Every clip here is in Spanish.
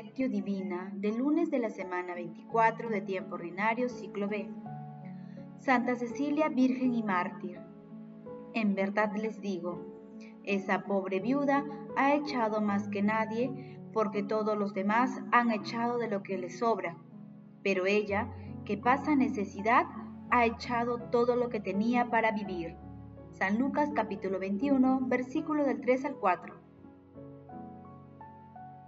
Lectio Divina del lunes de la semana 24 de tiempo ordinario, ciclo B. Santa Cecilia, Virgen y Mártir. En verdad les digo, esa pobre viuda ha echado más que nadie, porque todos los demás han echado de lo que les sobra. Pero ella, que pasa necesidad, ha echado todo lo que tenía para vivir. San Lucas capítulo 21, versículo del 3 al 4.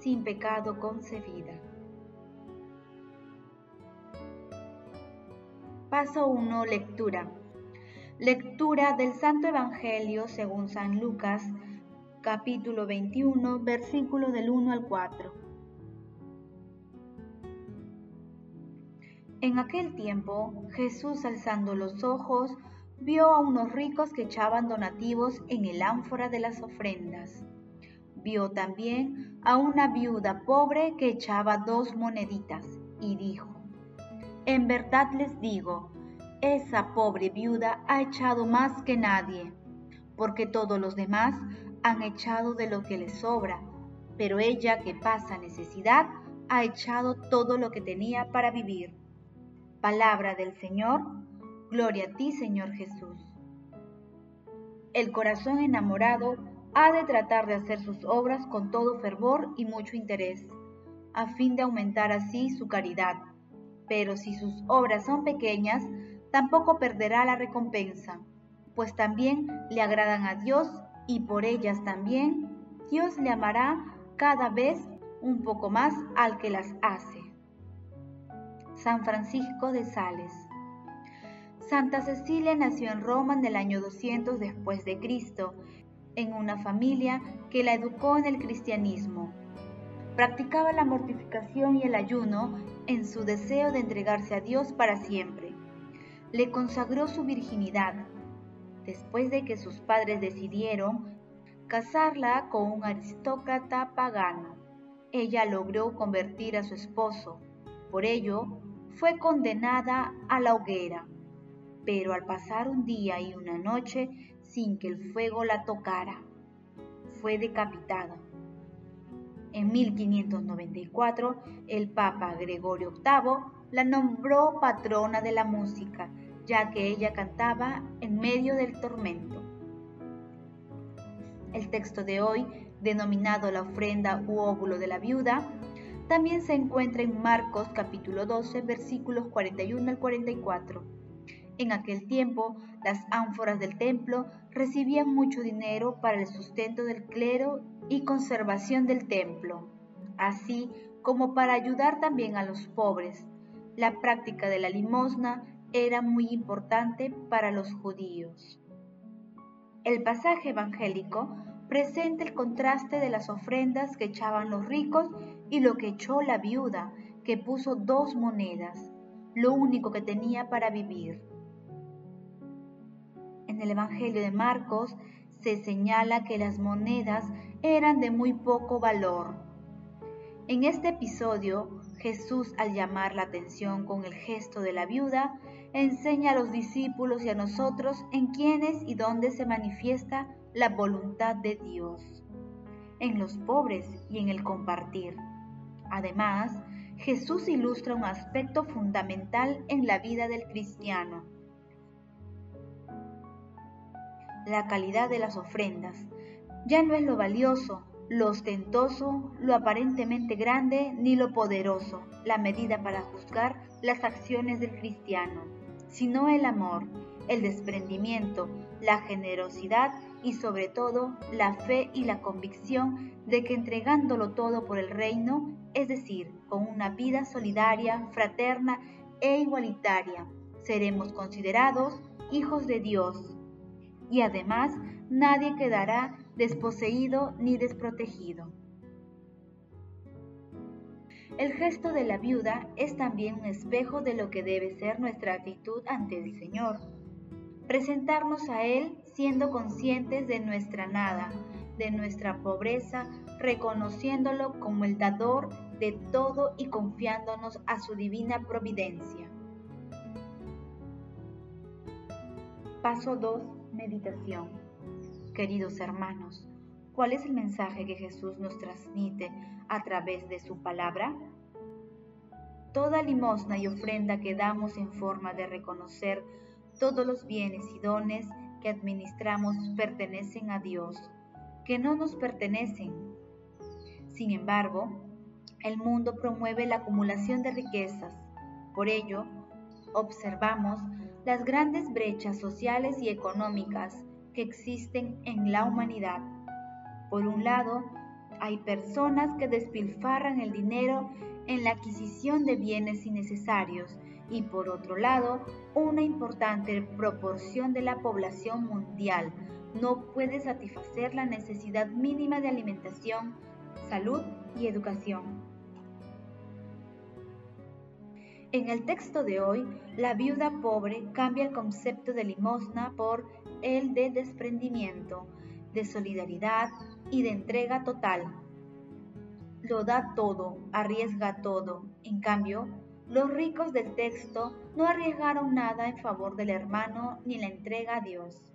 sin pecado concebida. Paso 1. Lectura. Lectura del Santo Evangelio según San Lucas, capítulo 21, versículo del 1 al 4. En aquel tiempo, Jesús alzando los ojos, vio a unos ricos que echaban donativos en el ánfora de las ofrendas. Vio también a una viuda pobre que echaba dos moneditas y dijo, En verdad les digo, esa pobre viuda ha echado más que nadie, porque todos los demás han echado de lo que les sobra, pero ella que pasa necesidad ha echado todo lo que tenía para vivir. Palabra del Señor, gloria a ti Señor Jesús. El corazón enamorado ha de tratar de hacer sus obras con todo fervor y mucho interés, a fin de aumentar así su caridad. Pero si sus obras son pequeñas, tampoco perderá la recompensa, pues también le agradan a Dios y por ellas también Dios le amará cada vez un poco más al que las hace. San Francisco de Sales. Santa Cecilia nació en Roma en el año 200 después de Cristo, en una familia que la educó en el cristianismo. Practicaba la mortificación y el ayuno en su deseo de entregarse a Dios para siempre. Le consagró su virginidad, después de que sus padres decidieron casarla con un aristócrata pagano. Ella logró convertir a su esposo. Por ello, fue condenada a la hoguera, pero al pasar un día y una noche sin que el fuego la tocara, fue decapitada. En 1594, el Papa Gregorio VIII la nombró patrona de la música, ya que ella cantaba en medio del tormento. El texto de hoy, denominado la ofrenda u óvulo de la viuda, también se encuentra en Marcos capítulo 12 versículos 41 al 44. En aquel tiempo, las ánforas del templo recibían mucho dinero para el sustento del clero y conservación del templo, así como para ayudar también a los pobres. La práctica de la limosna era muy importante para los judíos. El pasaje evangélico presenta el contraste de las ofrendas que echaban los ricos y lo que echó la viuda, que puso dos monedas, lo único que tenía para vivir. En el Evangelio de Marcos se señala que las monedas eran de muy poco valor. En este episodio, Jesús, al llamar la atención con el gesto de la viuda, enseña a los discípulos y a nosotros en quiénes y dónde se manifiesta la voluntad de Dios, en los pobres y en el compartir. Además, Jesús ilustra un aspecto fundamental en la vida del cristiano. La calidad de las ofrendas. Ya no es lo valioso, lo ostentoso, lo aparentemente grande, ni lo poderoso, la medida para juzgar las acciones del cristiano, sino el amor, el desprendimiento, la generosidad y sobre todo la fe y la convicción de que entregándolo todo por el reino, es decir, con una vida solidaria, fraterna e igualitaria, seremos considerados hijos de Dios. Y además, nadie quedará desposeído ni desprotegido. El gesto de la viuda es también un espejo de lo que debe ser nuestra actitud ante el Señor. Presentarnos a Él siendo conscientes de nuestra nada, de nuestra pobreza, reconociéndolo como el dador de todo y confiándonos a su divina providencia. Paso 2. Meditación. Queridos hermanos, ¿cuál es el mensaje que Jesús nos transmite a través de su palabra? Toda limosna y ofrenda que damos en forma de reconocer todos los bienes y dones que administramos pertenecen a Dios, que no nos pertenecen. Sin embargo, el mundo promueve la acumulación de riquezas. Por ello, observamos las grandes brechas sociales y económicas que existen en la humanidad. Por un lado, hay personas que despilfarran el dinero en la adquisición de bienes innecesarios y por otro lado, una importante proporción de la población mundial no puede satisfacer la necesidad mínima de alimentación, salud y educación. En el texto de hoy, la viuda pobre cambia el concepto de limosna por el de desprendimiento, de solidaridad y de entrega total. Lo da todo, arriesga todo. En cambio, los ricos del texto no arriesgaron nada en favor del hermano ni la entrega a Dios.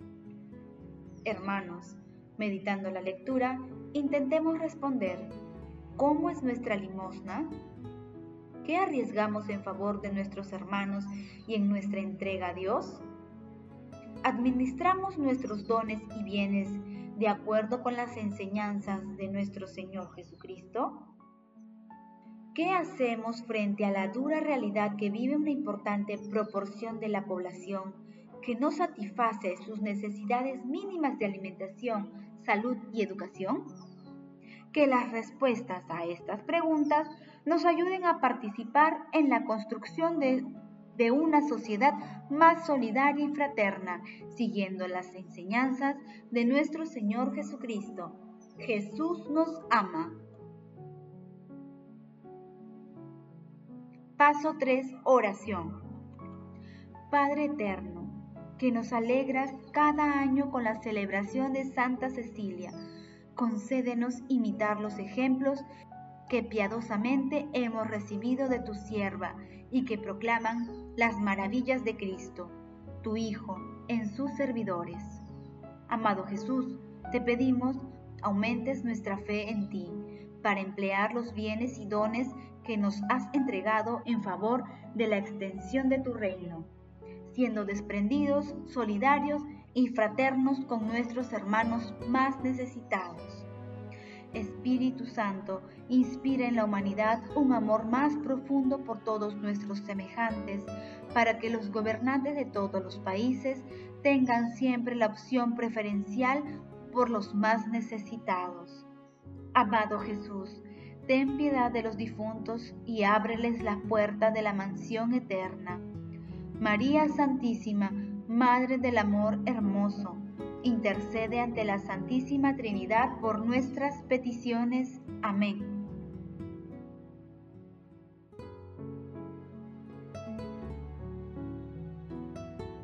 Hermanos, meditando la lectura, intentemos responder, ¿cómo es nuestra limosna? ¿Qué arriesgamos en favor de nuestros hermanos y en nuestra entrega a Dios? ¿Administramos nuestros dones y bienes de acuerdo con las enseñanzas de nuestro Señor Jesucristo? ¿Qué hacemos frente a la dura realidad que vive una importante proporción de la población que no satisface sus necesidades mínimas de alimentación, salud y educación? Que las respuestas a estas preguntas nos ayuden a participar en la construcción de, una sociedad más solidaria y fraterna, siguiendo las enseñanzas de nuestro Señor Jesucristo. Jesús nos ama. Paso 3. Oración. Padre Eterno, que nos alegras cada año con la celebración de Santa Cecilia, concédenos imitar los ejemplos que piadosamente hemos recibido de tu sierva y que proclaman las maravillas de Cristo, tu Hijo, en sus servidores. Amado Jesús, te pedimos aumentes nuestra fe en ti para emplear los bienes y dones que nos has entregado en favor de la extensión de tu reino, siendo desprendidos, solidarios y fraternos con nuestros hermanos más necesitados. Espíritu Santo, inspira en la humanidad un amor más profundo por todos nuestros semejantes, para que los gobernantes de todos los países tengan siempre la opción preferencial por los más necesitados Amado Jesús, ten piedad de los difuntos y ábreles la puerta de la mansión eterna. María Santísima, Madre del Amor Hermoso, intercede ante la Santísima Trinidad por nuestras peticiones. Amén.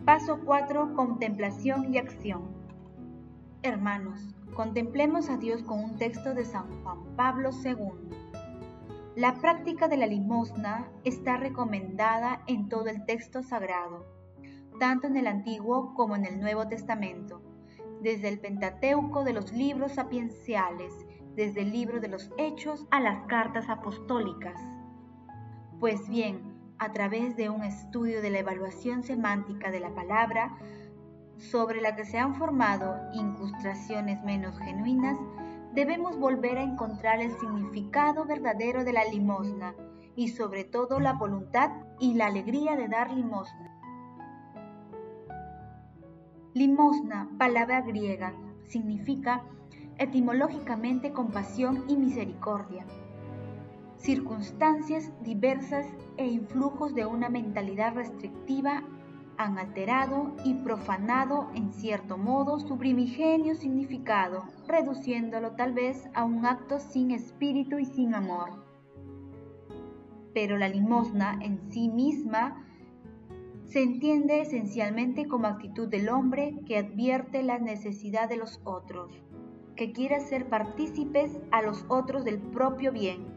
Paso 4. Contemplación y acción. Hermanos, Contemplemos a Dios con un texto de San Juan Pablo II. La práctica de la limosna está recomendada en todo el texto sagrado, tanto en el Antiguo como en el Nuevo Testamento, desde el Pentateuco de los libros sapienciales, desde el libro de los Hechos a las cartas apostólicas. Pues bien, a través de un estudio de la evaluación semántica de la palabra, sobre la que se han formado incrustaciones menos genuinas, debemos volver a encontrar el significado verdadero de la limosna y sobre todo la voluntad y la alegría de dar limosna. Limosna, palabra griega, significa etimológicamente compasión y misericordia. Circunstancias diversas e influjos de una mentalidad restrictiva han alterado y profanado en cierto modo su primigenio significado, reduciéndolo tal vez a un acto sin espíritu y sin amor. pero la limosna en sí misma se entiende esencialmente como actitud del hombre que advierte la necesidad de los otros, que quiere hacer partícipes a los otros del propio bien.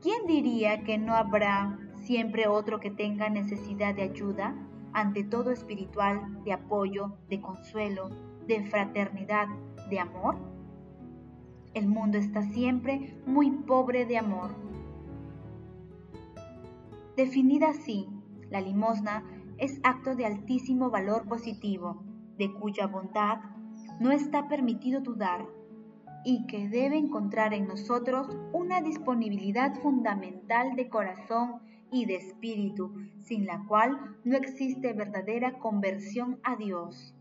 ¿Quién diría que no habrá siempre otro que tenga necesidad de ayuda, ante todo espiritual, de apoyo, de consuelo, de fraternidad, de amor? El mundo está siempre muy pobre de amor. Definida así, la limosna es acto de altísimo valor positivo, de cuya bondad no está permitido dudar y que debe encontrar en nosotros una disponibilidad fundamental de corazón y de espíritu, sin la cual no existe verdadera conversión a Dios.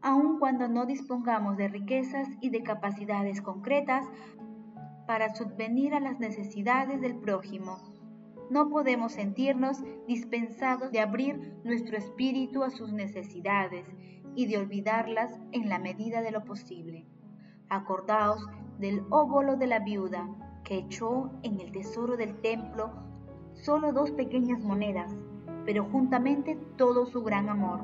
Aun cuando no dispongamos de riquezas y de capacidades concretas para subvenir a las necesidades del prójimo, no podemos sentirnos dispensados de abrir nuestro espíritu a sus necesidades y de olvidarlas en la medida de lo posible. Acordaos del óvulo de la viuda que echó en el tesoro del templo solo dos pequeñas monedas, pero juntamente todo su gran amor.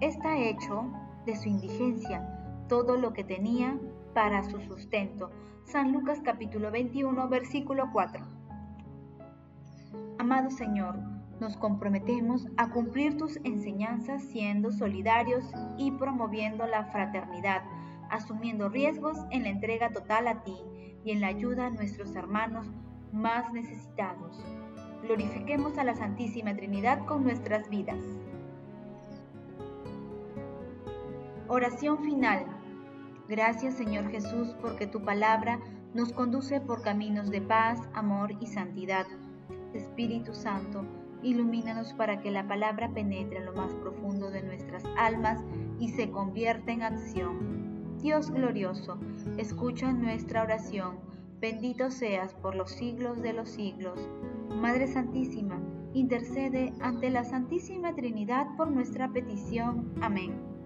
Está hecho de su indigencia todo lo que tenía para su sustento. San Lucas capítulo 21 versículo 4. Amado Señor, nos comprometemos a cumplir tus enseñanzas siendo solidarios y promoviendo la fraternidad, asumiendo riesgos en la entrega total a ti y en la ayuda a nuestros hermanos más necesitados. Glorifiquemos a la Santísima Trinidad con nuestras vidas. Oración final. Gracias Señor Jesús porque tu palabra nos conduce por caminos de paz, amor y santidad Espíritu Santo, ilumínanos para que la palabra penetre en lo más profundo de nuestras almas y se convierta en acción. Dios glorioso, escucha nuestra oración. Bendito seas por los siglos de los siglos. Madre Santísima, intercede ante la Santísima Trinidad por nuestra petición. Amén.